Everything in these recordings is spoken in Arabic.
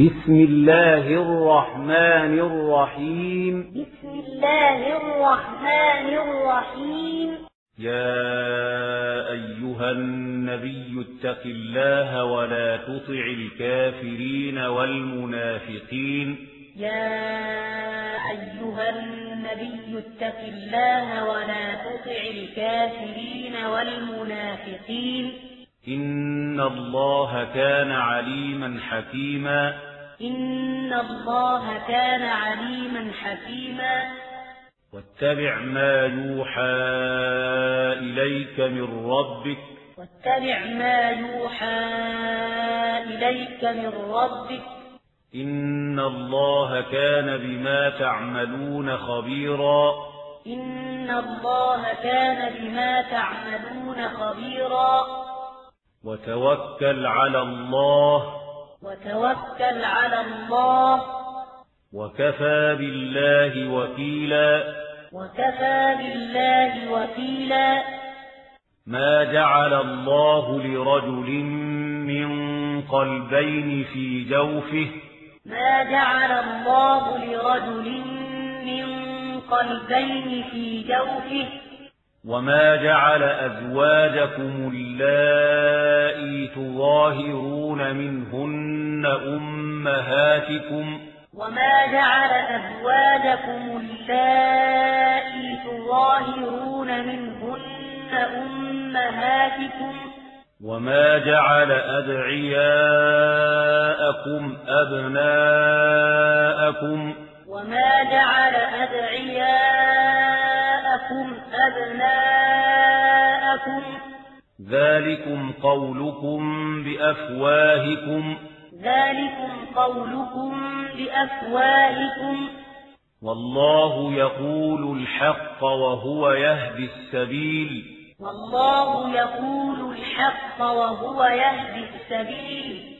بسم الله الرحمن الرحيم. بسم الله الرحمن الرحيم. يا أيها النبي اتق الله ولا تطع الكافرين والمنافقين. يا أيها النبي اتق الله ولا تطع الكافرين والمنافقين. إن الله كان عليما حكيما إن الله كان عليما حكيما واتبع ما يوحى إليك من ربك واتبع ما يوحى إليك من ربك إن الله كان بما تعملون خبيرا إن الله كان بما تعملون خبيرا وتوكل على الله. وتوكل على الله. وكفى بالله وكيلا. وكفى بالله وكيلا. ما جعل الله لرجل من قلبين في جوفه. ما جعل الله لرجل من قلبين في جوفه. وما جعل أزواجكم اللائي تظاهرون منهن أمهاتكم وما جعل أزواجكم اللائي تظاهرون منهن أمهاتكم وما جعل أدعياءكم أبناءكم وما جعل أدعياءكم أبناءكم. ذلكم قولكم بأفواهكم. ذلكم قولكم بأفواهكم. والله يقول الحق وهو يهدي السبيل. والله يقول الحق وهو يهدي السبيل.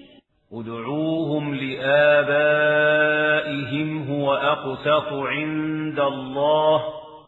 ادعوهم لآبائهم هو أقسط عند الله.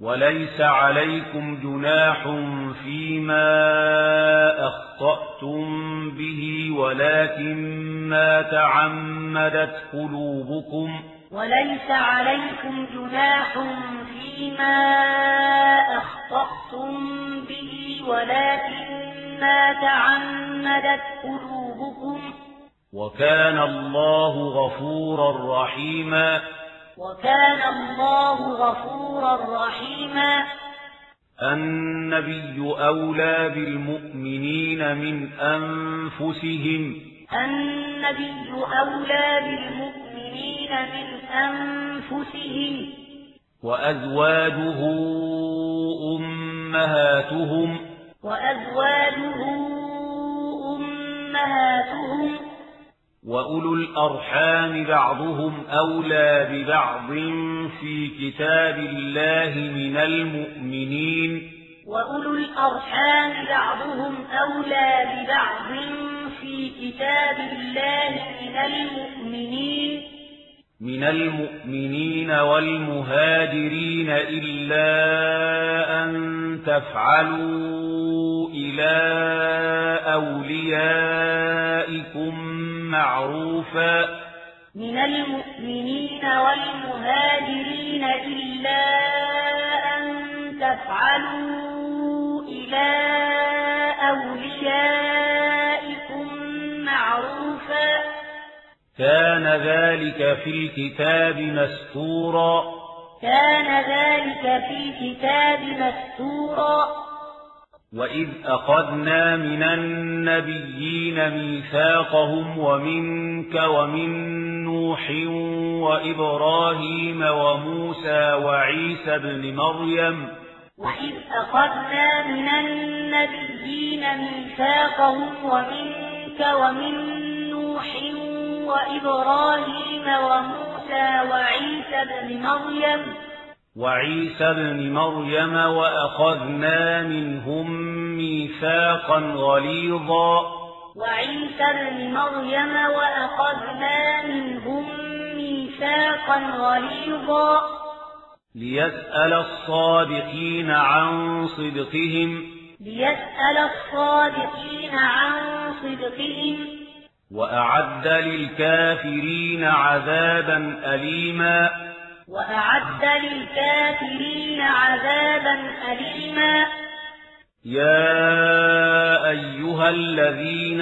وليس عليكم جناح فيما أخطأتم به ولكن ما تعمدت قلوبكم. وليس عليكم جناح فيما أخطأتم به ولكن ما تعمدت قلوبكم. وكان الله غفورا رحيما. وكان الله غفورا رحيما. النبي أولى بالمؤمنين من أنفسهم. النبي أولى بالمؤمنين من أنفسهم. وأزواجه أمهاتهم. وأزواجه أمهاتهم. وأولو الأرحام بعضهم أولى ببعض في كتاب الله من المؤمنين وأولو الأرحام بعضهم أولى ببعض في كتاب الله من المؤمنين من المؤمنين والمهاجرين إلا أن تفعلوا إلى أوليائكم معروفا. من المؤمنين والمهاجرين إلا أن تفعلوا إلى أوليائكم معروفا. كان ذلك في الكتاب مستورا. كان ذلك في الكتاب مستورا. وإذ أخذنا من النبيين ميثاقهم ومنك ومن نوح وإبراهيم وموسى وعيسى بن مريم وإذ أخذنا من النبيين ميثاقهم ومنك ومن نوح وإبراهيم وموسى وعيسى بن مريم وعيسى بن مريم وأخذنا منهم ميثاقا غليظا. وعيسى بن مريم وأخذنا منهم ميثاقا غليظا. ليسأل الصادقين عن صدقهم. ليسأل الصادقين عن صدقهم. وأعد للكافرين عذابا أليما. وأعد للكافرين عذابا أليما. يا أيها الذين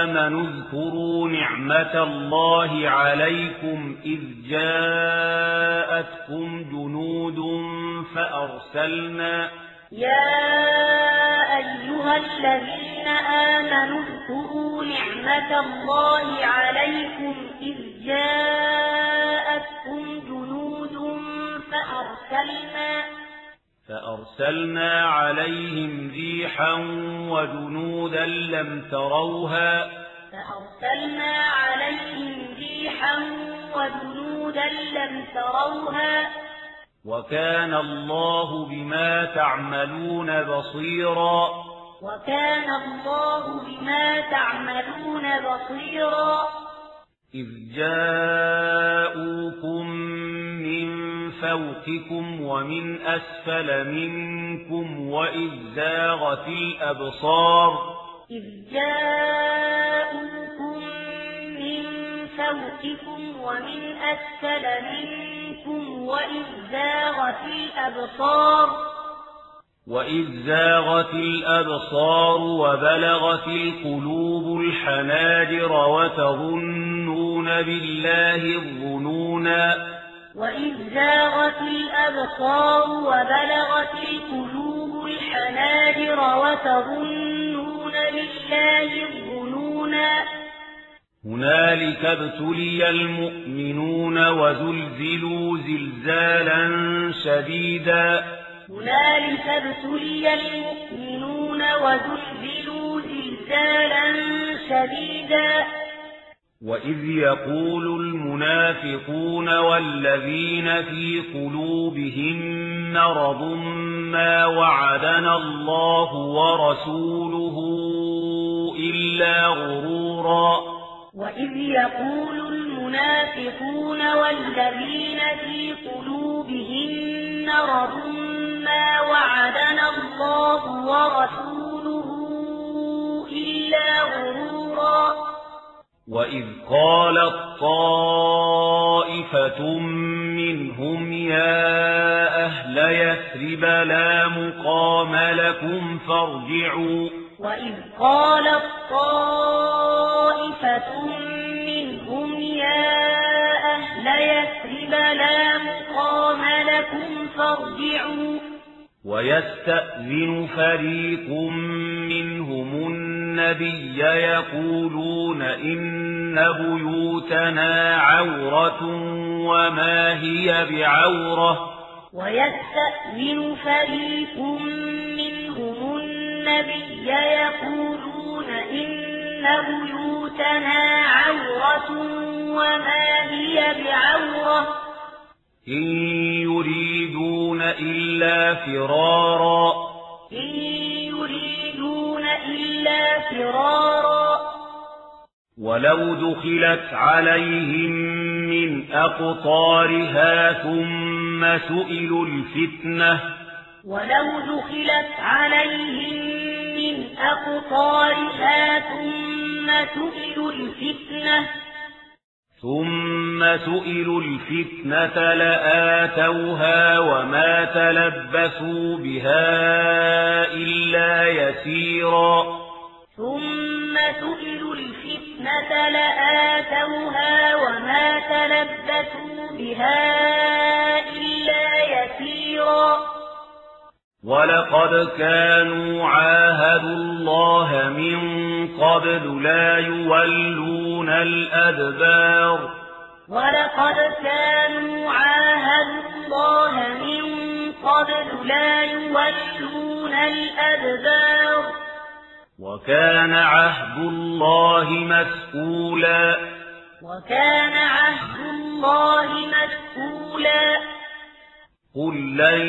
آمنوا اذكروا نعمة الله عليكم إذ جاءتكم جنود فأرسلنا يا أيها الذين آمنوا اذكروا نعمة الله عليكم إذ جاءتكم فأرسلنا فأرسلنا عليهم ريحا وجنودا لم تروها فأرسلنا عليهم ريحا وجنودا لم تروها وكان الله بما تعملون بصيرا وكان الله بما تعملون بصيرا إذ جاءوكم فوقكم ومن أسفل منكم وإذ زاغت الأبصار. إذ جاءوكم من فوقكم ومن أسفل منكم وإذ زاغت الأبصار. وإذ زاغت الأبصار وبلغت القلوب الحناجر وتظنون بالله الظنونا. وإذ زاغت الأبصار وبلغت القلوب الحناجر وتظنون بالله الظنونا هنالك ابتلي المؤمنون وزلزلوا زلزالا شديدا. هنالك ابتلي المؤمنون وزلزلوا زلزالا شديدا. وإذ يقول المنافقون والذين في قلوبهم مرض ما وعدنا الله ورسوله إلا غرورا وإذ يقول المنافقون والذين في قلوبهم مرض ما وعدنا الله ورسوله إلا غرورا وإذ قالت طائفة منهم يا أهل يثرب لا مقام لكم فارجعوا وإذ قالت طائفة منهم يا أهل يثرب لا مقام لكم فارجعوا ويستأذن فريق منهم النبي يقولون إن بيوتنا عورة وما هي بعورة. ويستأذن فريق منهم النبي يقولون إن بيوتنا عورة وما هي بعورة. إن يريدون إلا فرارا. إن إلا فرارا. ولو دخلت عليهم من أقطارها ثم سئلوا الفتنة. ولو دخلت عليهم من أقطارها ثم سئلوا الفتنة. ثم سئلوا الفتنة لآتوها وما تلبسوا بها إلا يسيرا. ثم سئلوا الفتنة لآتوها وما تلبسوا بها إلا يسيرا. ولقد كانوا عاهدوا الله من قبل لا يولون الأدبار. ولقد كانوا عاهدوا الله من قبل لا يولون الأدبار وكان عهد الله مسئولا وكان عهد الله الله مسؤولا قل لن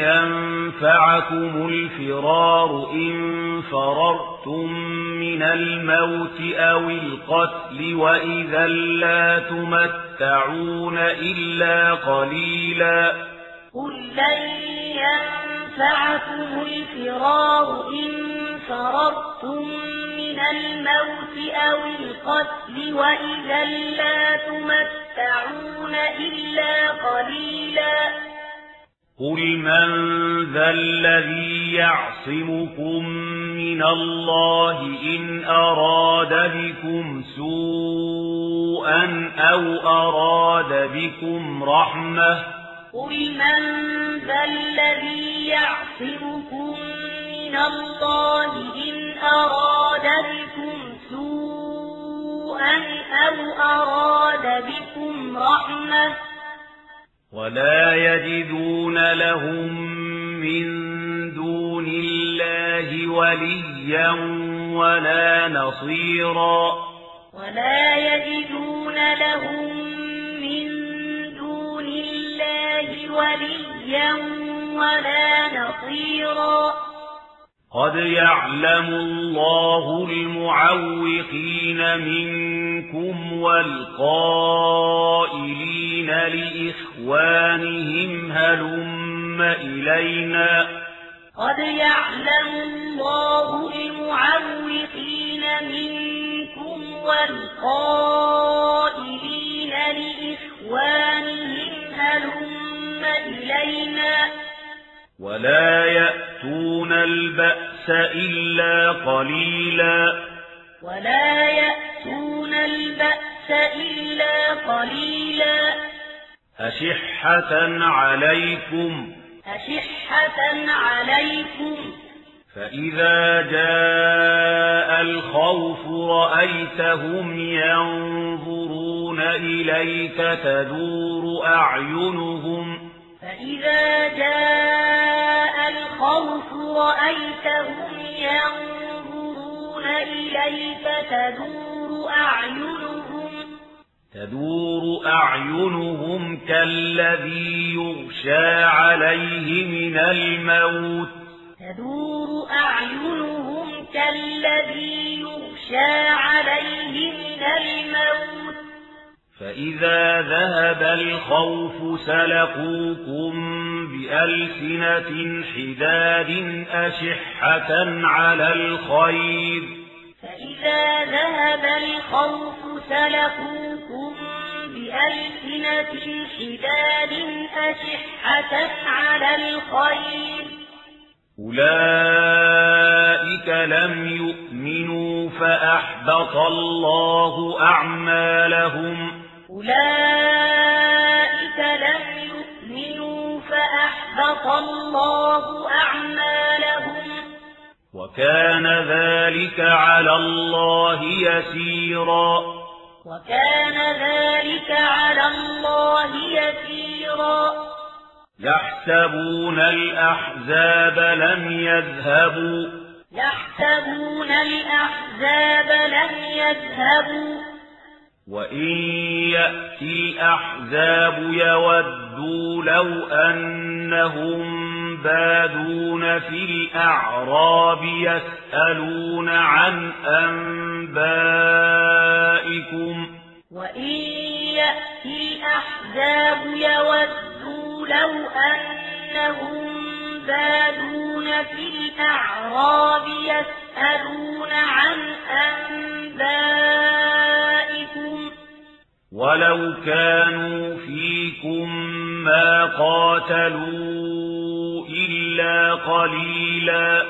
ينفعكم الفرار إن فررتم من الموت أو القتل وإذا لا تمتعون إلا قليلا قل لن ينفعكم الفرار إن فررتم من الموت أو القتل وإذا لا تمتعون إلا قليلا قل من ذا الذي يعصمكم من الله إن أراد بكم سوءا أو أراد بكم رحمة قل من ذا الذي يعصمكم من الله إن أراد بكم سوءا أو أراد بكم رحمة ولا يجدون لهم من دون الله وليا ولا نصيرا. ولا يجدون لهم من دون الله وليا ولا نصيرا. قد يعلم الله المعوقين منكم والقائلين لإخوانهم هلم إلينا قد يعلم الله المعوقين منكم والقائلين لإخوانهم هلم إلينا ولا يأتون البأس إلا قليلا. ولا يأتون البأس إلا قليلا. أشحة عليكم. أشحة عليكم. فإذا جاء الخوف رأيتهم ينظرون إليك تدور أعينهم. فإذا جاء الخوف رأيتهم ينظرون إليك تدور أعينهم تدور أعينهم كالذي يغشى عليه من الموت. تدور أعينهم كالذي يغشى عليه من الموت. فإذا ذهب الخوف سلقوكم بألسنة حداد أشحة على الخير فإذا ذهب الخوف سلقوكم بألسنة حداد أشحة على الخير أولئك لم يؤمنوا فأحبط الله أعمالهم أولئك لم يؤمنوا فأحبط الله أعمالهم وكان ذلك على الله يسيرا وكان ذلك على الله يسيرا يحسبون الأحزاب لم يذهبوا يحسبون الأحزاب لم يذهبوا وإن يأتي الأحزاب يودوا لو أنهم بادون في الأعراب يسألون عن أنبائكم وإن يأتي الأحزاب يودوا لو أنهم بادون في الأعراب يسألون عن أنبائكم. ولو كانوا فيكم ما قاتلوا إلا قليلا.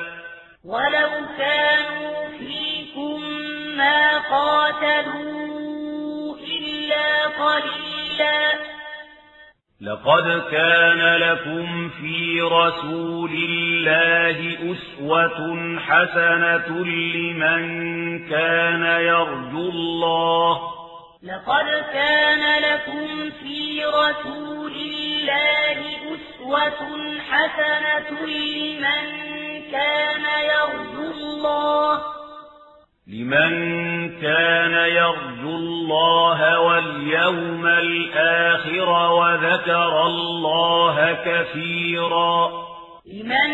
ولو كانوا فيكم ما قاتلوا إلا قليلا. لقد كان لكم في رسول الله أسوة حسنة لمن كان يرجو الله. لقد كان لكم في رسول الله أسوة حسنة لمن كان يرجو الله. لمن كان يرجو الله واليوم الآخر وذكر الله كثيرا. لمن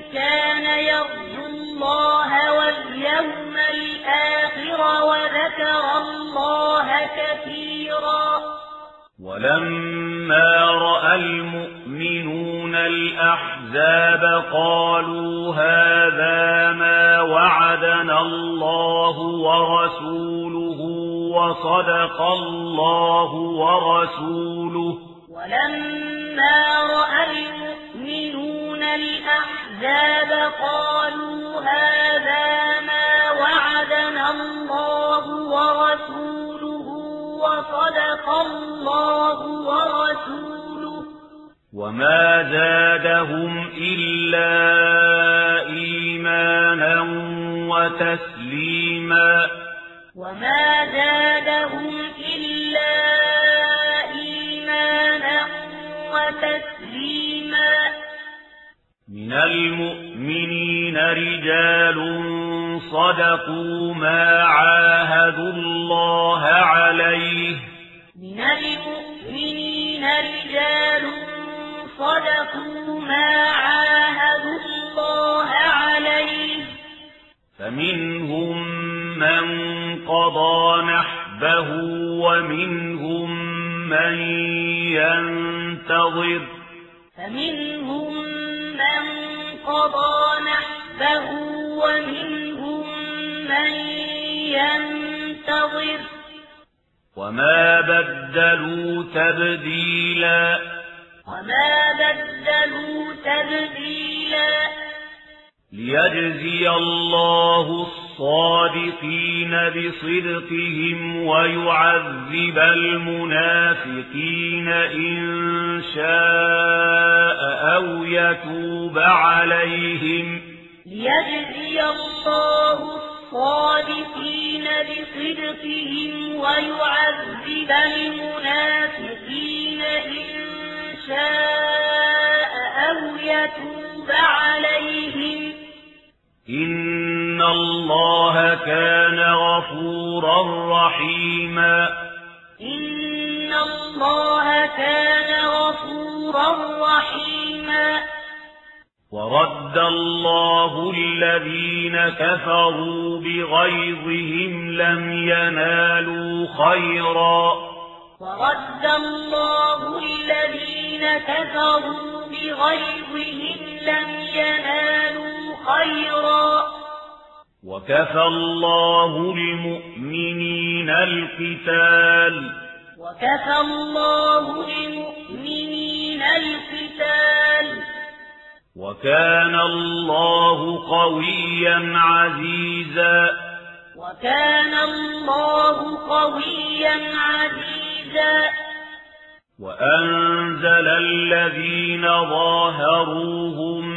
كان يرجو الله واليوم الآخر وذكر الله كثيرا. ولما رأى المؤمنون الأحزاب قالوا هذا ما وعدنا الله ورسوله وصدق الله ورسوله. ولما رأى المؤمنون الأحزاب قالوا وصدق الله ورسوله. وما زادهم إلا إيمانا وتسليما. وما زادهم من المؤمنين رجال صدقوا ما عاهدوا الله عليه. من المؤمنين رجال صدقوا ما عاهدوا الله عليه. فمنهم من قضى نحبه ومنهم من ينتظر. فمنهم من قضى نحبه ومنهم من ينتظر وما بدلوا تبديلا وما بدلوا تبديلا ليجزي الله الصادقين بصدقهم ويعذب المنافقين إن شاء أو يتوب عليهم ليجزي الله الصادقين بصدقهم ويعذب المنافقين إن شاء أو يتوب عليهم إن الله كان غفورا رحيما إن الله كان غفورا رحيما ورد الله الذين كفروا بغيظهم لم ينالوا خيرا ورد الله الذين كفروا بغيظهم لم ينالوا خيرا. وكفى الله المؤمنين القتال. وكفى الله المؤمنين القتال. وكان الله قويا عزيزا. وكان الله قويا عزيزا. وأنزل الذين ظاهروهم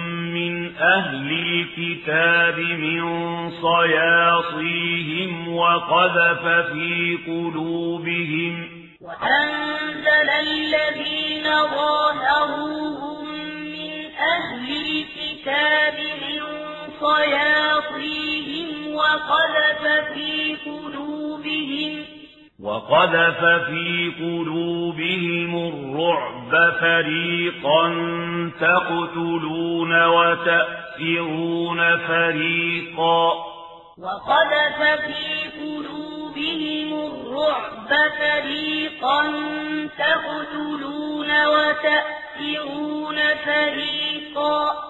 أهل الكتاب من صياصيهم وقذف في قلوبهم. وأنزل الذين ظاهروهم من أهل الكتاب من صياصيهم وقذف في قلوبهم. وقذف في قلوبهم الرعب فريقا تقتلون وتأسرون فريقا. وقذف في قلوبهم الرعب فريقا تقتلون وتأسرون فريقا.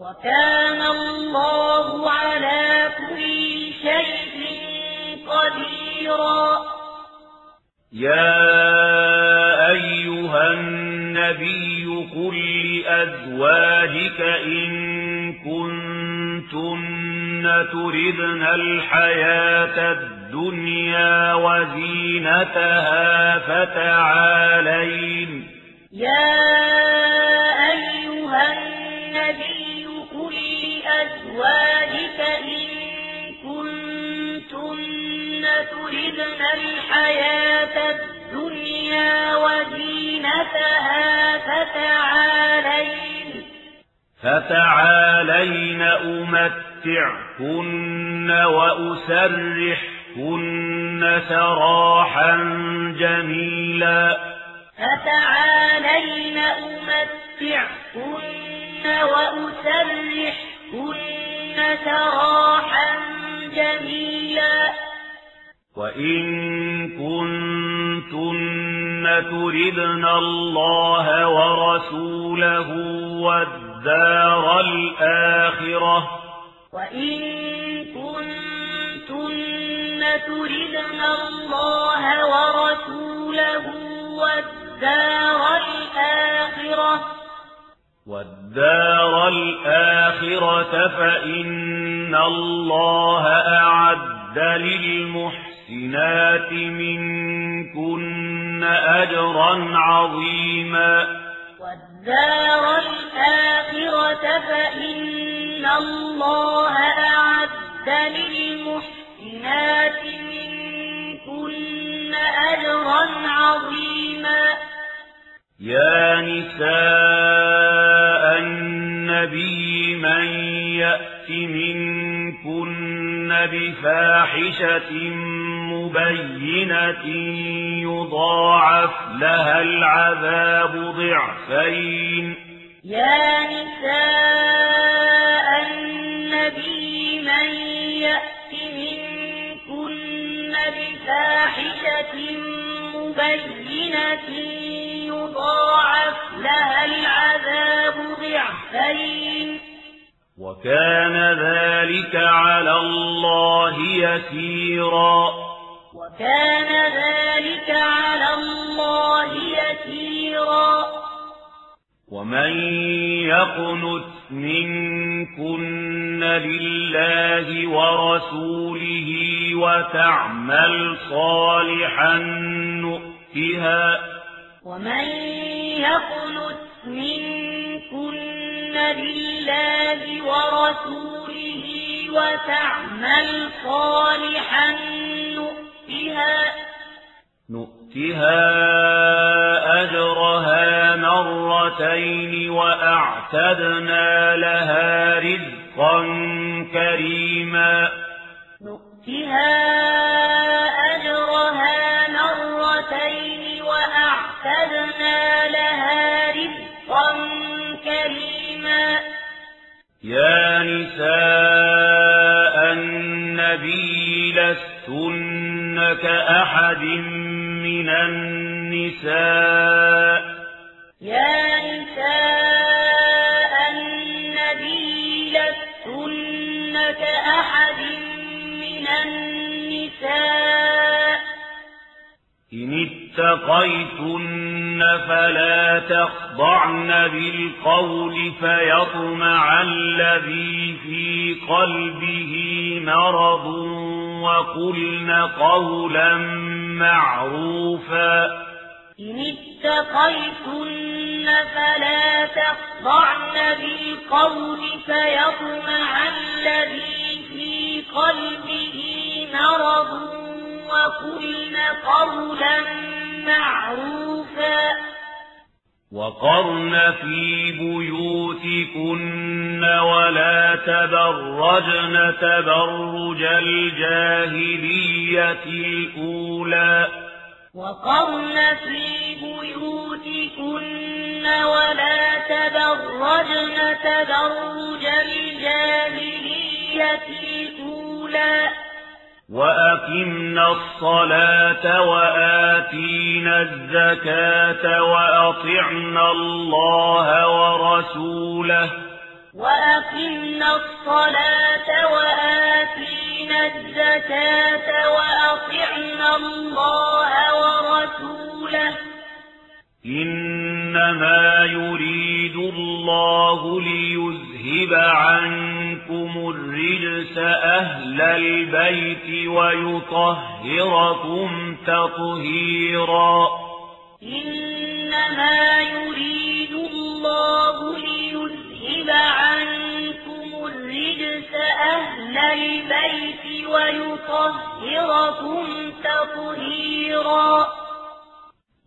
وكان الله على كل شيء قديرا. يا أيها النبي قل لأزواجك إن كنتن تردن الحياة الدنيا وزينتها فتعالين. يا لأزواجك إن كنتن تردن الحياة الدنيا وزينتها فتعالين فتعالين أمتعكن وأسرحكن سراحا جميلا فتعالين أمتعكن وأسرحكن سراحا جميلا. وإن كنتن تردن الله ورسوله والدار الآخرة. وإن كنتن تردن الله ورسوله والدار الآخرة. والدار الآخرة فإن الله أعد للمحسنات منكن أجرا عظيما. والدار الآخرة فإن الله أعد للمحسنات منكن أجرا عظيما. يا نساء بفاحشة مبينة يضاعف لها العذاب ضعفين يا نساء النبي من يأت منكن بفاحشة مبينة يضاعف لها العذاب ضعفين وكان ذلك على الله يسيرا. وكان ذلك على الله يسيرا. ومن يقنت منكن لله ورسوله وتعمل صالحا نؤتها. ومن يقنت منكن لله ورسوله وتعمل صالحا نؤتها نؤتها أجرها مرتين وأعتدنا لها رزقا كريما. نؤتها أجرها مرتين وأعتدنا يا نساء النبي لستن كأحد من النساء. يا نساء النبي لستن كأحد من النساء. إن اتقيتن فلا تخضعن بالقول فيطمع الذي في قلبه مرض وقلن قولا معروفا إن اتقيتن فلا تخضعن بالقول فيطمع الذي في قلبه مرض وقلن قولا معروفا وقرن في بيوتكن ولا تبرجن تبرج الجاهلية الأولى. وقرن في بيوتكن ولا تبرجن تبرج الجاهلية الأولى. وأقمنا الصلاة وآتينا الزكاة وأطعنا الله ورسوله وأقمنا الصلاة وآتينا الزكاة وأطعنا الله ورسوله إنما يريد الله ليذهب عنكم الرجس أهل البيت ويطهركم تطهيرا. إنما يريد الله ليذهب عنكم الرجس أهل البيت ويطهركم تطهيرا.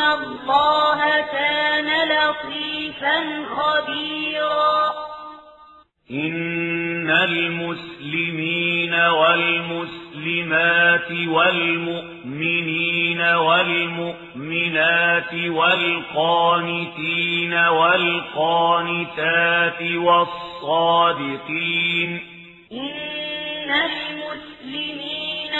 الله كان لطيفا خبيرا إن المسلمين والمسلمات والمؤمنين والمؤمنات والقانتين والقانتات والصادقين إن المسلمين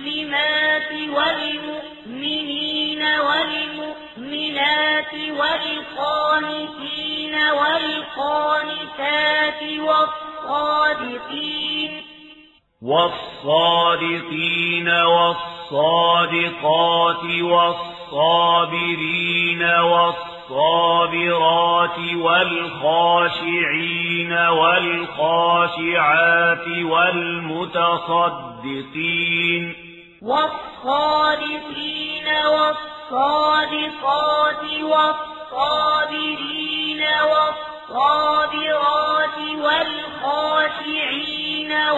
والمسلمات والمؤمنين والمؤمنات والقانتين والقانتات والصادقين والصادقين والصادقات والصابرين والصابرات والخاشعين والخاشعات والمتصدقين والصادقين والصادقات والصابرين والصابرات والخاشعين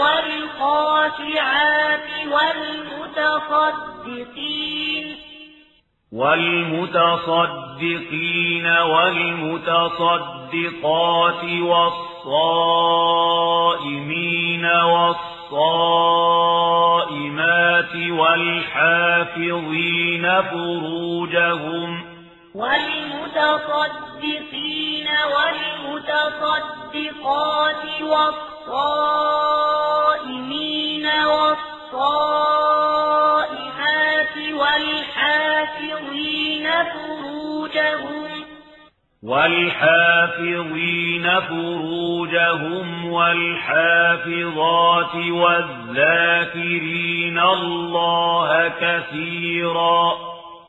والخاشعات والمتصدقين والمتصدقين والمتصدقات والصائمين والصائمات والحافظين فروجهم والمتصدقين والمتصدقات والصائمين والصائمات والحافظين فروجهم والحافظين فروجهم والحافظات والذاكرين الله كثيرا.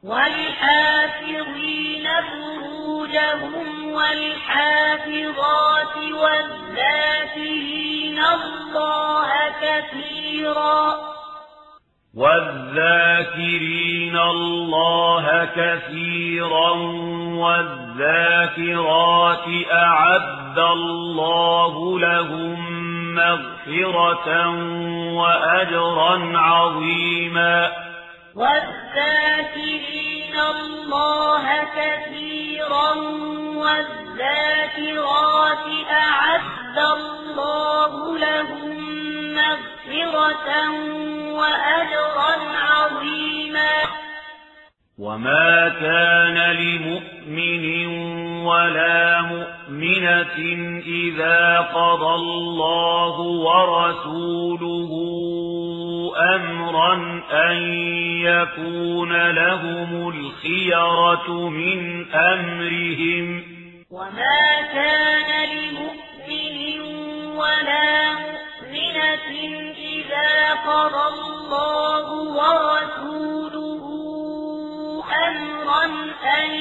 والحافظين فروجهم والحافظات والذاكرين الله كثيرا. والذاكرين الله كثيرا والذاكرات أعد الله لهم مغفرة وأجرا عظيما. والذاكرين الله كثيرا والذاكرات أعد الله لهم مغفرة وأجرا عظيما. وما كان لمؤمن ولا مؤمنة إذا قضى الله ورسوله أمرا أن يكون لهم الخيرة من أمرهم وما كان لمؤمن ولا مؤمنة إذا قضى الله ورسوله أمرا أن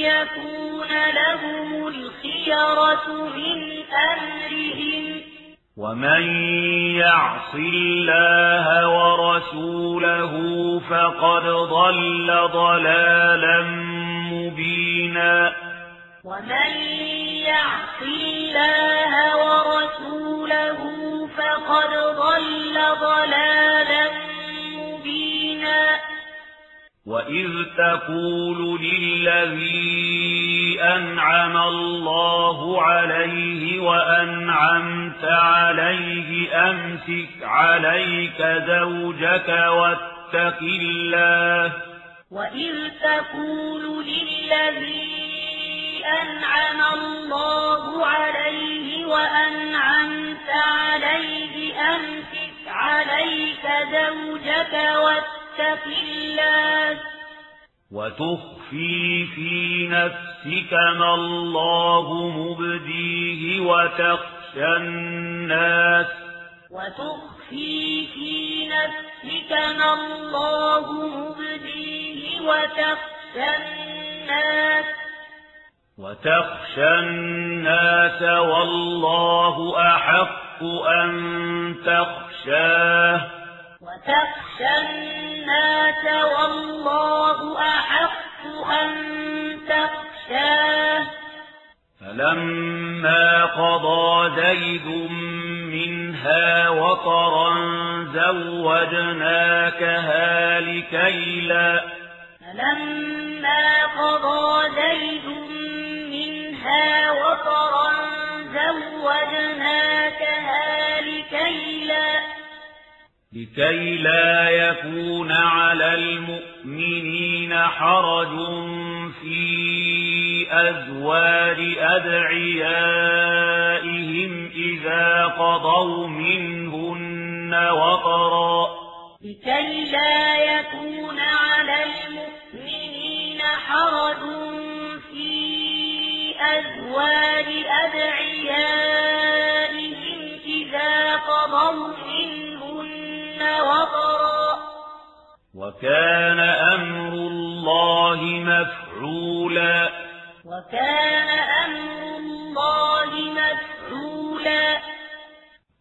يكون لهم الخيرة من أمرهم. ومن يعص الله ورسوله فقد ضل ضلالا مبينا. ومن يعص الله ورسوله فقد ضل ضلالا مبينا وإذ تقول للذي أنعم الله عليه وأنعمت عليه أمسك عليك زوجك واتق الله وإذ تقول للذي أنعم الله عليه وأنعمت عليه أمسك عليك زوجك واتق الله. وتخفي في نفسك ما الله مبديه وتخشى الناس. وتخفي في نفسك ما الله مبديه وتخشى الناس. وتخشى الناس والله أحق أن تخشاه. وتخشى الناس والله أحق أن تخشاه. فلما قضى زيد منها وطرا زوجناكها لكي لا فلما قضى زيد منها وطرا زوجناكها لكي لا لكي لا يكون على المؤمنين حرج في أزوار أدعيائهم إذا قضوا منهن وطرا لكي لا يكون على المؤمنين حرج في أزوار أدعيائهم إذا قضوا منهن وطرا وكان أمر الله مفعولا. وكان أمر الله مفعولا.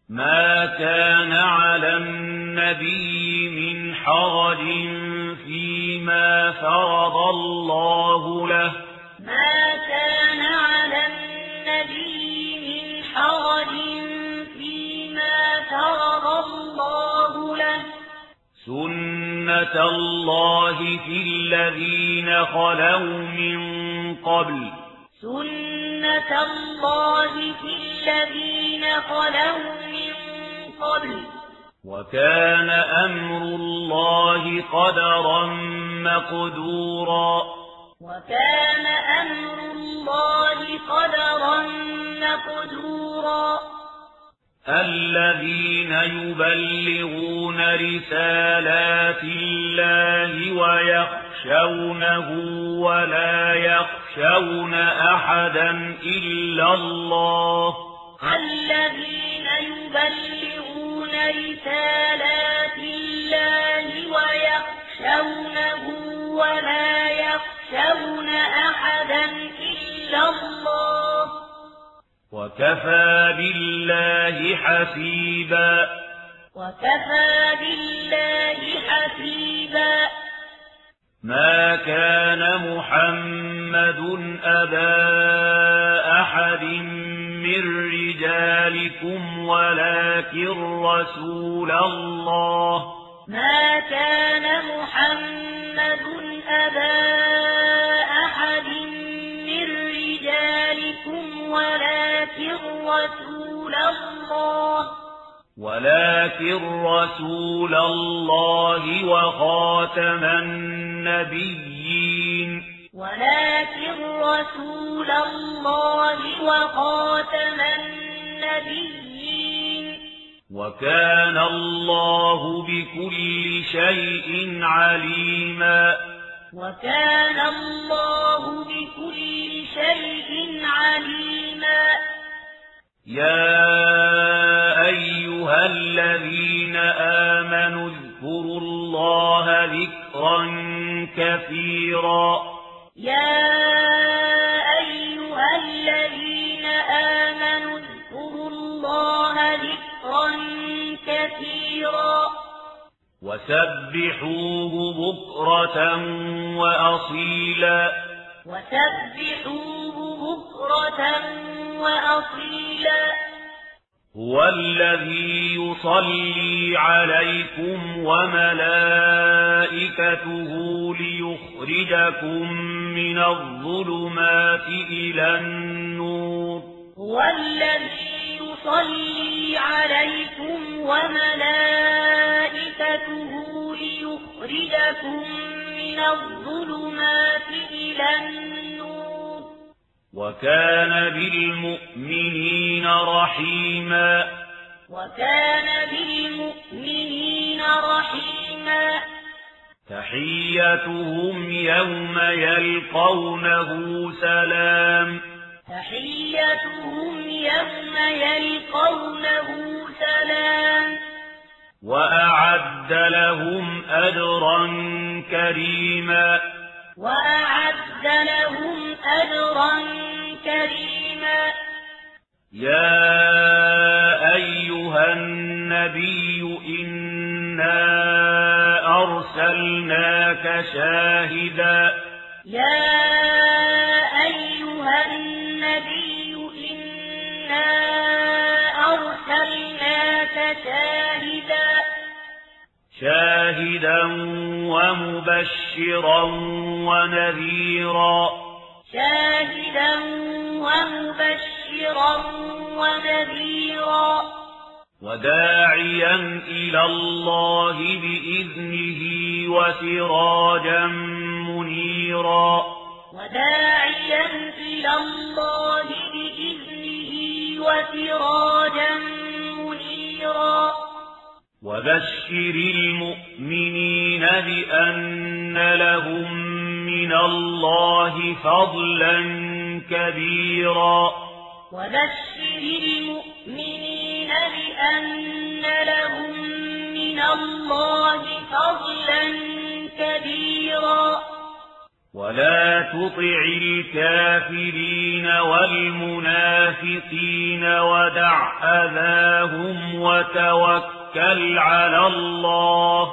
ما كان على النبي من حرج فيما فرض الله له. سنة الله في الذين خلوا من قبل. سنة الله في الذين خلوا من قبل. وكان أمر الله قدرا مقدورا. وكان أمر الله قدرا مقدورا. الذين يبلغون رسالات الله ويخشونه ولا يخشون أحدا إلا الله. الذين يبلغون رسالات الله ويخشونه ولا يخشون أحدا إلا الله. وكفى بالله حسيبا. وكفى بالله حسيبا. ما كان محمد أبا أحد من رجالكم ولكن رسول الله. ما كان ولكن رسول الله وخاتم النبيين. ولكن رسول الله وخاتم النبيين. وكان الله بكل شيء عليما. وكان الله بكل شيء عليما. يا أيها الذين آمنوا اذكروا الله ذكرا كثيرا. يا أيها الذين آمنوا اذكروا الله ذكرا كثيرا. وسبحوه بكرة وأصيلا. وسبحوه بكرة وأصيلا. هو الذي يصلي عليكم وملائكته ليخرجكم من الظلمات إلى النور. هو الذي يصلي عليكم وملائكته ليخرجكم من الظلمات إلى النور. وكان بالمؤمنين رحيما. وكان بالمؤمنين رحيما. تحيتهم يوم يلقونه سلام. تحيتهم يوم يلقونه سلام. وأعد لهم أجرا كريما. وأعد لهم أجرا كريما. يا أيها النبي إنا أرسلناك شاهدا. يا شاهدا ومبشرا ونذيرا. شاهدا ومبشرا ونذيرا. وداعيا إلى الله بإذنه وسراجا منيرا. وداعيا إلى الله بإذنه وسراجا منيرا. وبشر المؤمنين بأن لهم من الله فضلا كبيرا. وبشر المؤمنين بأن لهم من الله فضلا كبيرا. ولا تطع الكافرين والمنافقين ودع أذاهم وتوكل على الله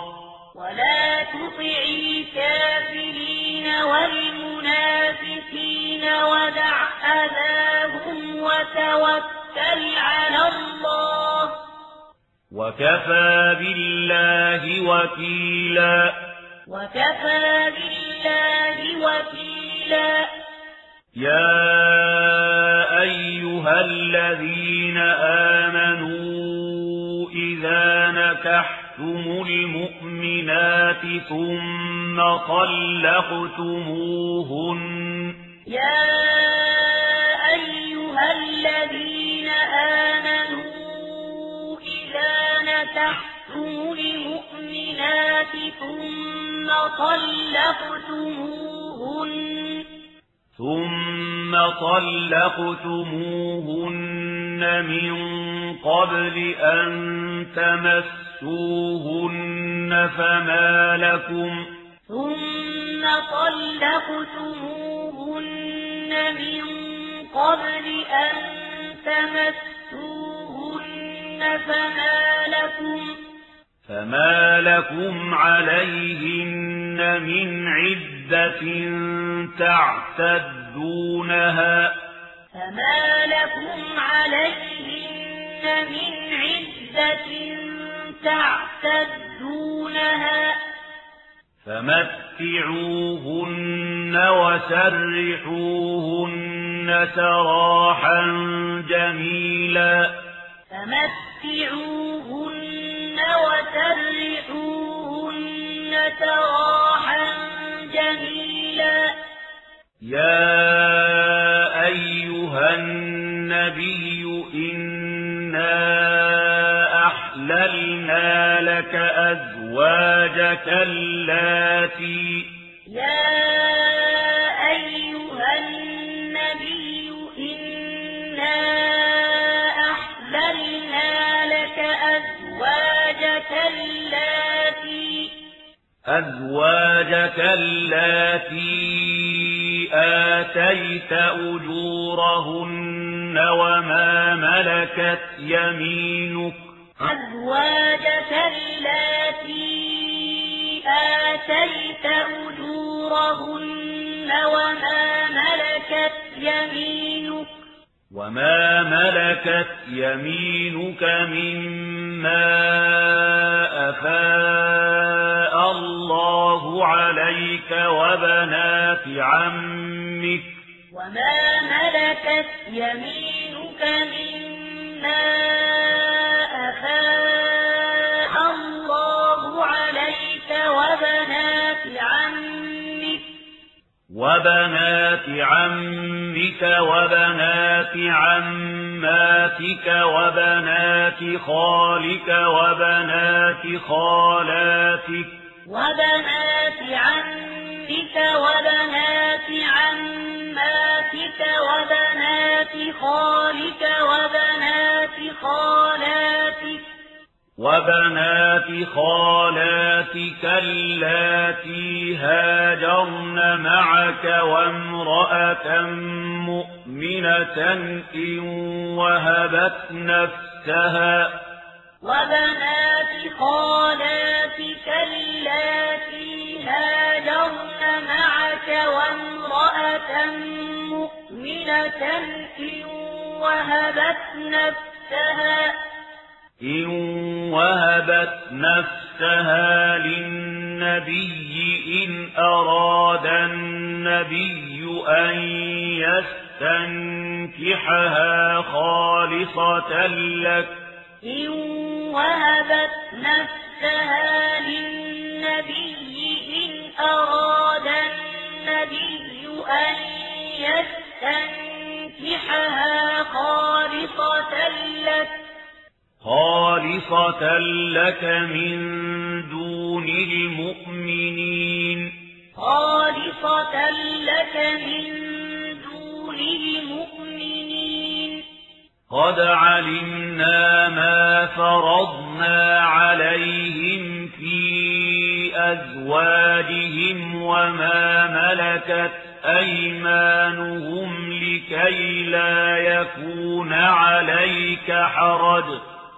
ولا تطع الكافرين والمنافقين ودع أذاهم وتوكل على الله وكفى بالله وكيلا وكفى بالله وكيلا. يا أيها الذين آمنوا إذا نكحتم المؤمنات ثم طلقتموهن. يا أيها الذين آمنوا إذا نكحتم المؤمنات ثم طلقتموهن. ثم طلقتموهن من قبل أن تمسوهن فما لكم ثم طلقتموهن من قبل أن تمسوهن فما لكم فما لكم عليهن من عدة تعتدونها فما لكم عليهن من عدة تعتدونها فمتعوهن وسرحوهن سراحا جميلا فمتعوهن وسرحوهن سراحا جميلا. يا أيها النبي إنا أحللنا لك أزواجك اللاتي يا أزواجك اللاتي آتيت أجورهن وما ملكت يمينك أزواجك اللاتي آتيت أجورهن وما ملكت يمينك وما ملكت يمينك مما أفاء الله عليك وبنات عمك وما ملكت يمينك مما وبنات عمك وبنات عماتك وبنات خالك وبنات خالاتك وبنات عمك وبنات عماتك وبنات خالك وبنات خالاتك وبنات خالاتك اللاتي هاجرن معك وامرأة مؤمنة إن وهبت نفسها وبنات خالاتك اللاتي هاجرن معك وامرأة مؤمنة إن وهبت نفسها إن وهبت نفسها للنبي إن أراد النبي أن يستنكحها خالصة لك إن وهبت نفسها للنبي إن أراد النبي أن يستنكحها خالصة لك خالصة لك من دون المؤمنين. خالصة لك من دون المؤمنين. قد علمنا ما فرضنا عليهم في أزواجهم وما ملكت أيمانهم لكي لا يكون عليك حرج.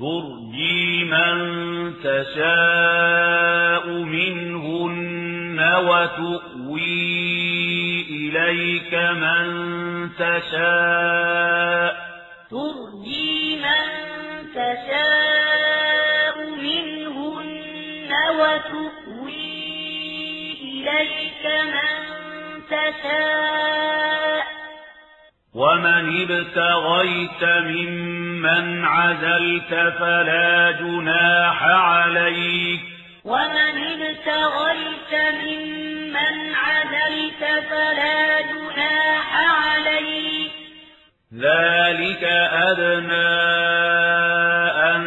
ترجي من تشاء منهن وتؤوي إليك من تشاء. ترجي من تشاء منهن وتؤوي إليك من تشاء. ومن ابتغيت ممن عزلت فلا جناح عليك ومن ابتغيت ممن عزلت فلا جناح عليك ذلك أدنى أن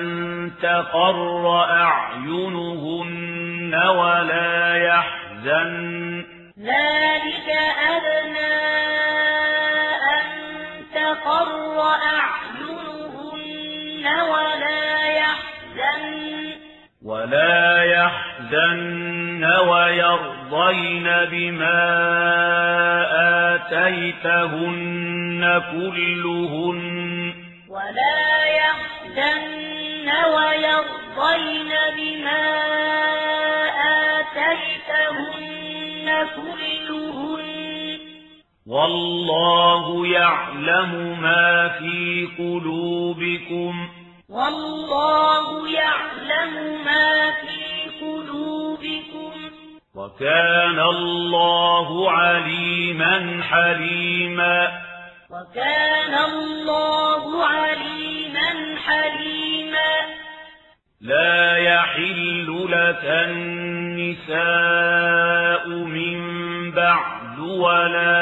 تقر أعينهن ولا يحزن ذلك أدنى ولا يحزن. ولا يحزن ويرضين بما آتيتهن كلهن. ولا يحزن ويرضين بما آتيتهن كلهن. والله يعلم ما في قلوبكم. والله يعلم ما في قلوبكم. وكان الله عليما حليما. وكان الله عليما حليما. لا يحل لك النساء من بعد ولا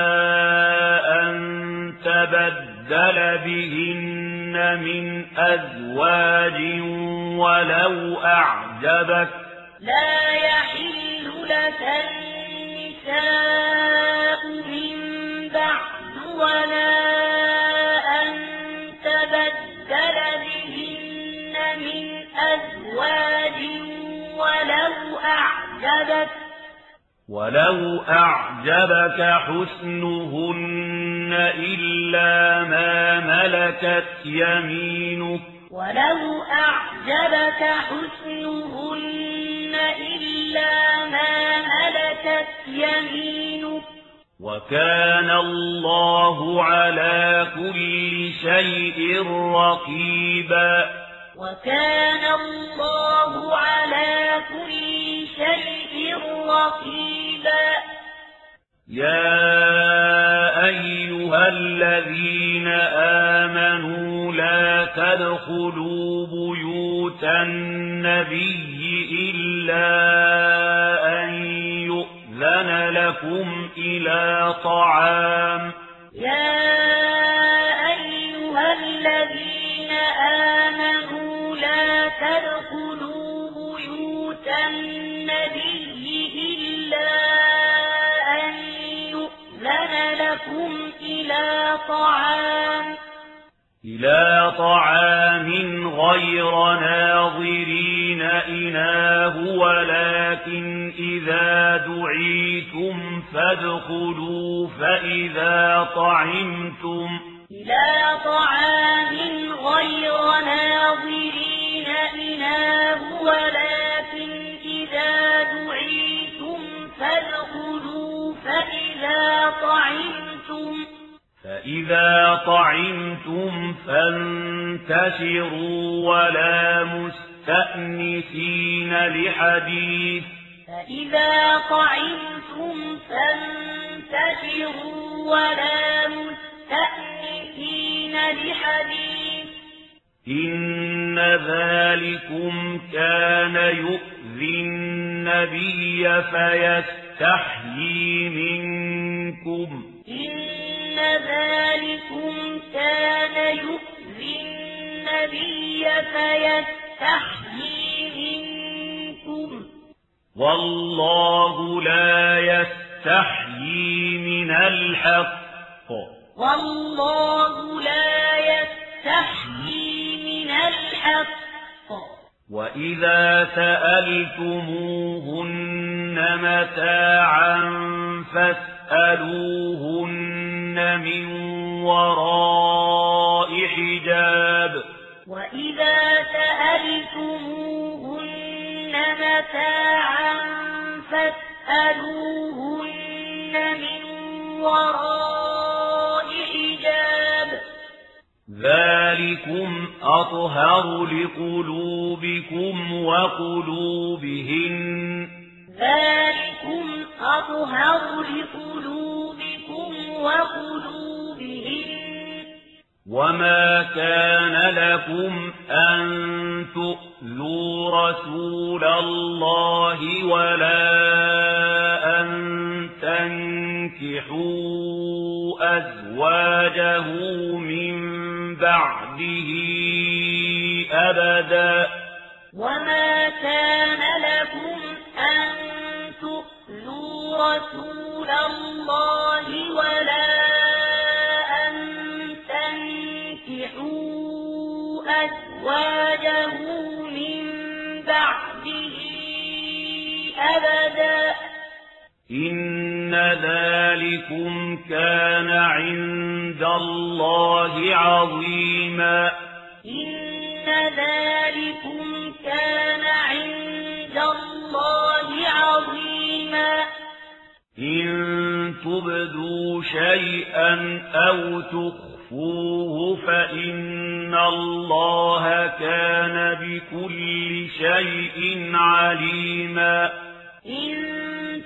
أن تبدل بهن من أزواج ولو أعجبك. لا يحل لك النساء من بعد ولا أن تبدل بهن من أزواج ولو أعجبك. ولو أعجبك حسنهن إلا ما ملكت يمينك ولو أعجبك حسنهن إلا ما ملكت يمينك وكان الله على كل شيء رقيبا وكان الله على كل شيء رقيبا. يا أيها الذين آمنوا لا تدخلوا بيوت النبي إلا أن يؤذن لكم إلى طعام. يا لكم إلى طعام. إلى طعام غير ناظرين إناه ولكن إذا دعيتم فادخلوا فإذا طعمتم. إلى طعام غير ناظرين إناه ولكن إذا دعيتم فادخلوا فإذا طعمتم فإذا طعمتم فانتشروا ولا مستأنسين لحديث فإذا طعمتم فانتشروا ولا مستأنسين لحديث إن ذلكم كان يؤذي النبي فيستحيي منكم ذلكم كان يؤذي النبي فيستحيي منكم والله لا يستحيي من الحق. والله لا يستحيي من الحق. وإذا سألتموهن متاعا فاسألوهن من وراء حجاب وإذا سألتموهن متاعا فاسألوهن من وراء حجاب ذلكم أطهر لقلوبكم وقلوبهن ذلكم أطهر لقلوبكم وقلوبهن وما كان لكم أن تؤذوا رسول الله ولا أن تنكحوا أزواجه من بعده أبدا. وما كان لكم أن تؤذوا رسول الله ولا أزواجه من بعده أبدا. إن ذلكم كان عند الله عظيما. إن ذلكم كان عند الله عظيما. إن تبدوا شيئا أو تخفوه فإن الله كان بكل شيء عليما إن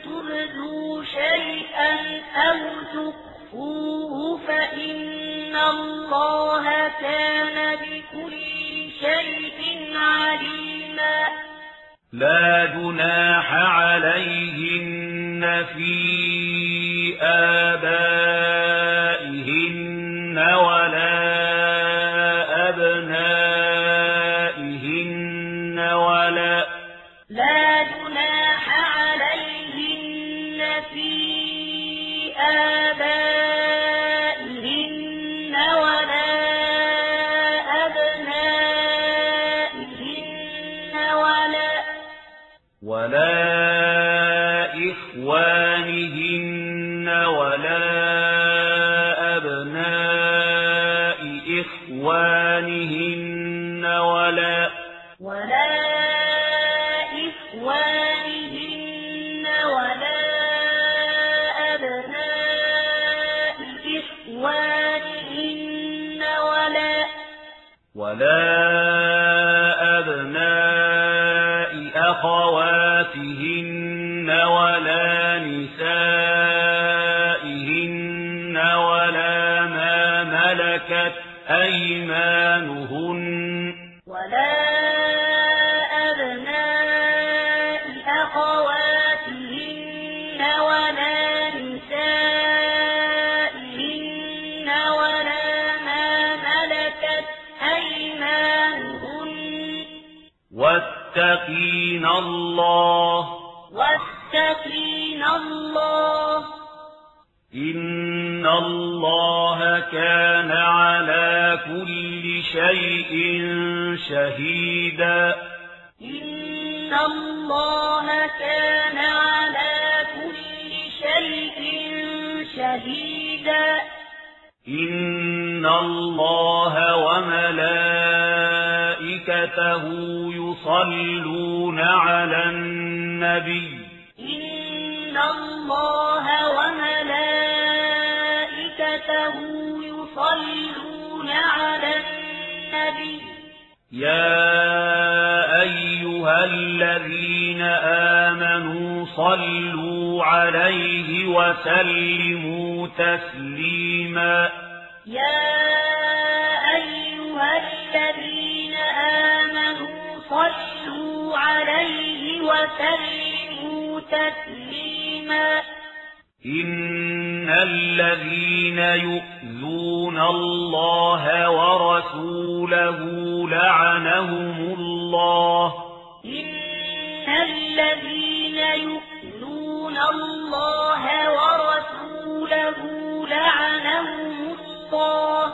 تبدوا شيئا أو تخفوه فإن الله كان بكل شيء عليما لا جناح عليهن في آبائهن واتقين الله واتقين الله إن الله كان على كل شيء شهيدا إن الله كان على كل شيء شهيدا إن الله وملائكته يصلون على النبي إن الله وملائكته يصلون على النبي يا أيها الذين آمنوا صلوا عليه وسلموا تسليما يا أيها الذين صلوا عليه وسلموا تسليما. إن الذين يؤذون الله ورسوله لعنهم الله. إن الذين يؤذون الله ورسوله لعنهم الله.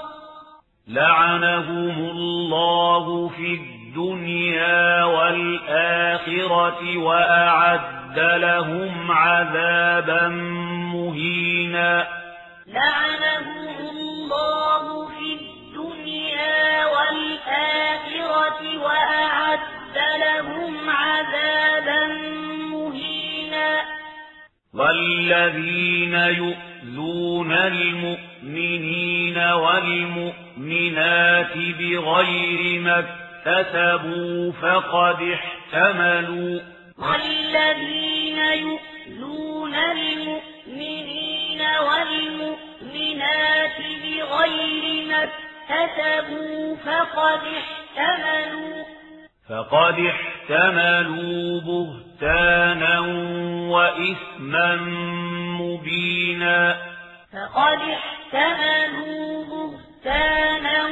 لعنهم الله في الدنيا والآخرة وأعد لهم عذابا مهينا. لعنهم الله في الدنيا والآخرة وأعد لهم عذابا مهينا. والذين يؤذون المؤمنين والمؤمنات بغير ما اكتسبوا فقد احتملوا. والذين يؤذون المؤمنين والمؤمنات بغير ما اكتسبوا فقد احتملوا. فقد احتملوا بهتانا وإثما مبينا. فقد احتملوا بهتانا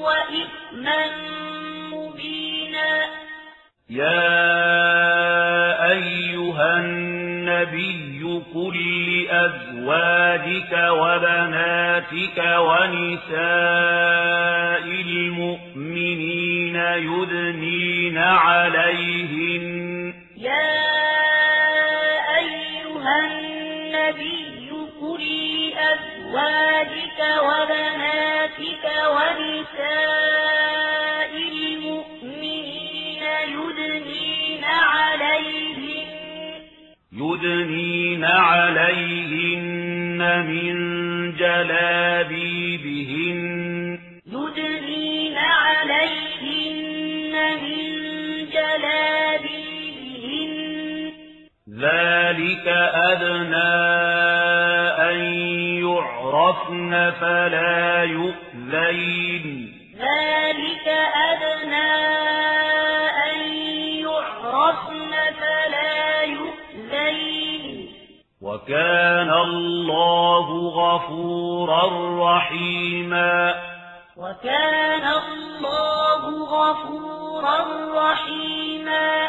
وإثما مبينا يا أيها النبي قل لأزواجك وبناتك ونساء المؤمنين يدنين عليهن. يا أيها النبي قل لأزواجك وبناتك ونساء يدنين عليهن من جلابيبهن يدنين عليهن من جلابيبهن ذلك أدنى أن يعرفن فلا يؤذين ذلك أدنى وكان الله غفورا رحيما. وكان الله غفورا رحيما.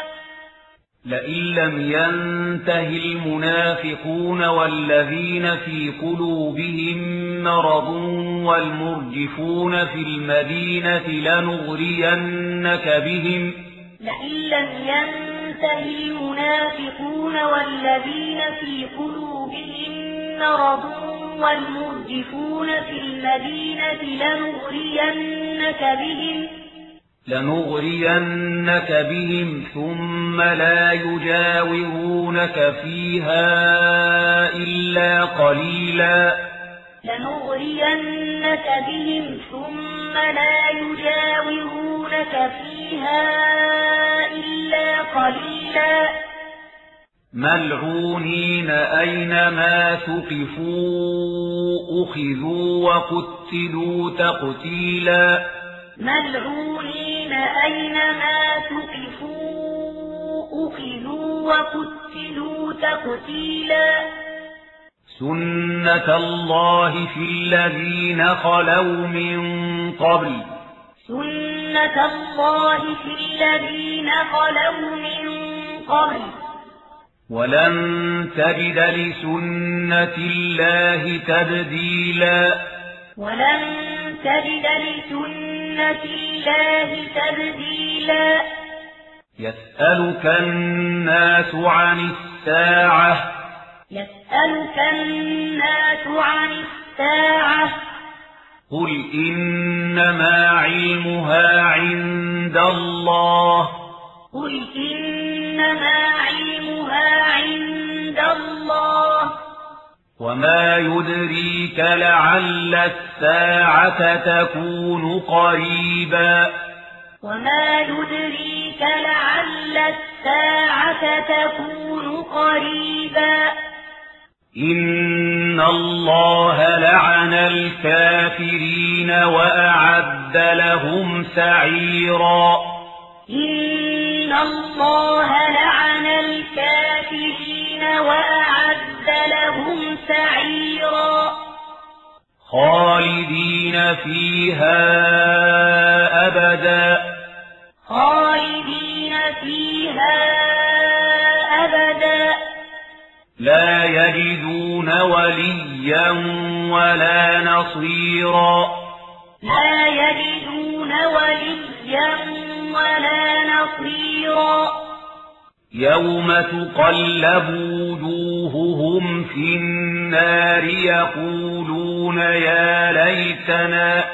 لئن لم ينته المنافقون والذين في قلوبهم مرض والمرجفون في المدينة لنغرينك بهم. لئن لم ينته المنافقون والذين في قلوبهم مرض والمرجفون في المدينة لنغرينك بهم لنغرينك بهم ثم لا يجاورونك فيها إلا قليلا. لنغرينك بهم ثم لا يجاورونك فيها إلا قليلا. ملعونين أينما ثقفوا أخذوا وقتلوا تقتيلا. ملعونين أينما ثقفوا أخذوا وقتلوا تقتيلا. سنة الله في الذين خلوا من قبل سنة الله في الذين خلوا من قبل. ولن تجد لسنة الله تبديلا. ولن تجد لسنة الله تبديلا. يسألك الناس عن الساعة. يسألك الناس عن الساعة. قل إنما علمها عند الله قل إنما علمها عند الله وما يدريك لعل الساعة تكون قريبا وما يدريك لعل الساعة تكون قريبا إن الله لعن الكافرين وأعد لهم سعيرا إن الله لعن الكافرين وأعد لهم سعيرا خالدين فيها أبدا خالدين فيها أبدا لا يجدون وليا ولا نصيرا. لا يجدون وليا ولا نصيرا. يوم تقلب وجوههم في النار يقولون يا ليتنا.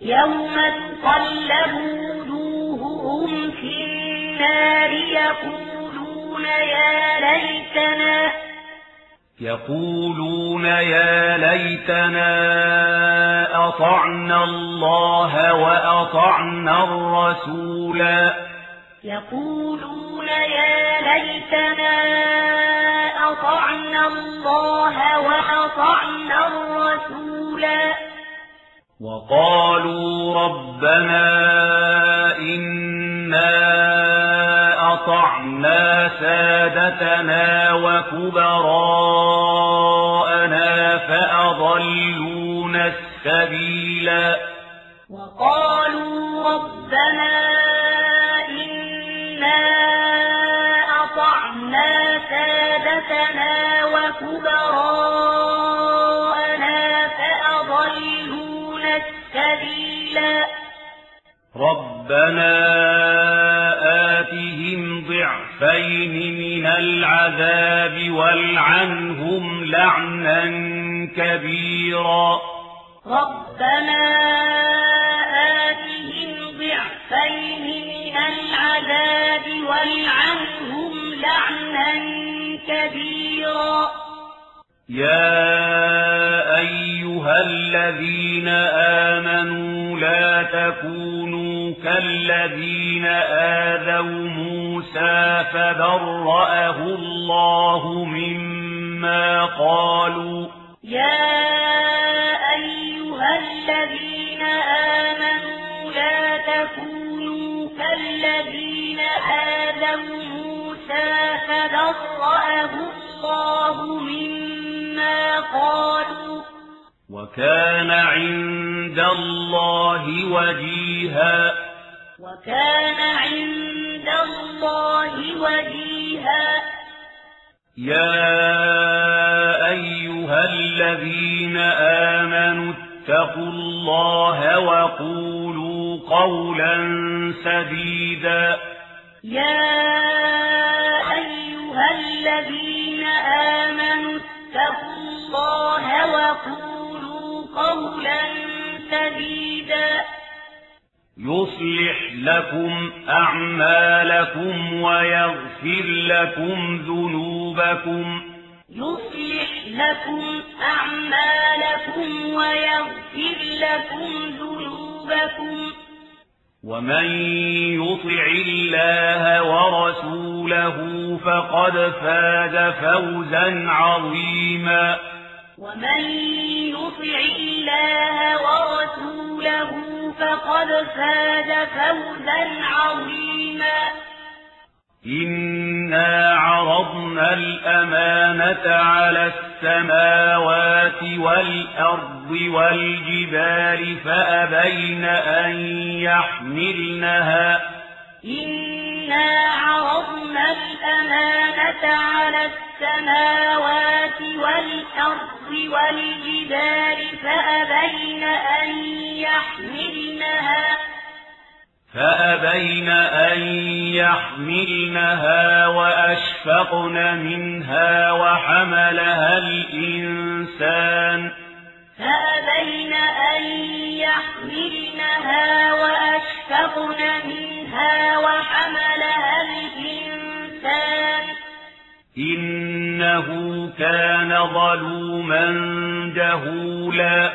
يوم تقلب وجوههم في النار يقولون يا ليتنا. يقولون يا ليتنا أطعنا الله وأطعنا الرسولا. يقولون يا ليتنا أطعنا الله وأطعنا الرسولا. وقالوا ربنا إنا أطعنا سادتنا وكبراءنا فأضلونا السبيلا وقالوا ربنا إنا أطعنا سادتنا وكبراءنا فأضلونا السبيلا ربنا ضعفين من العذاب والعنهم لعنا كبيرا. ربنا آتهم ضعفين من العذاب والعنهم لعنا كبيرا. يا أيها الذين آمنوا لا تكونوا كالذين آذوا موسى فبرأه الله مما قالوا يا أيها الذين آمنوا لا تكونوا كالذين آذوا موسى فبرأه الله مما قالوا وكان عند الله وجيها. وكان عند الله وجيها. يا أيها الذين آمنوا اتقوا الله وقولوا قولا سديدا. يا أيها الذين آمنوا اتقوا الله وقولوا قولا سديدا. يصلح لكم أعمالكم ويغفر لكم ذنوبكم. يصلح لكم أعمالكم ويغفر لكم ذنوبكم. ومن يطع الله ورسوله فقد فاز فوزا عظيما. ومن يطع الله ورسوله فقد فاز فوزا عظيما. إنا عرضنا الأمانة على السماوات والأرض والجبال فأبين أن يحملنها. إنا عرضنا الأمانة على السماوات والأرض والجبال فأبين أن يحملنها فأبين أن يحملنها وأشفقن منها وحملها الإنسان فأبين أن يحملنها وأشفقن منها وحملها الإنسان. إنه كان ظلوما جهولا.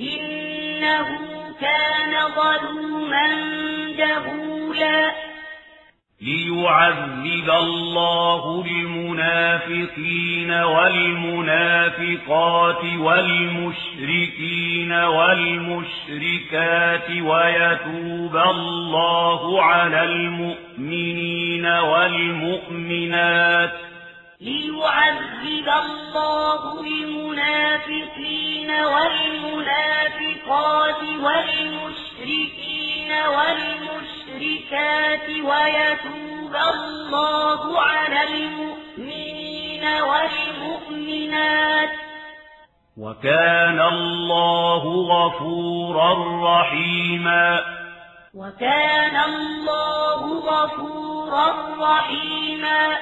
إنه كان ظلوما جهولا. ليعذب الله المنافقين والمنافقات والمشركين والمشركات ويتوب الله على المؤمنين والمؤمنات ليعذب الله المنافقين والمنافقات والمشركين والمشركات ويتوب الله على المؤمنين والمؤمنات. وكان الله غفورا رحيما. وكان الله غفورا رحيما.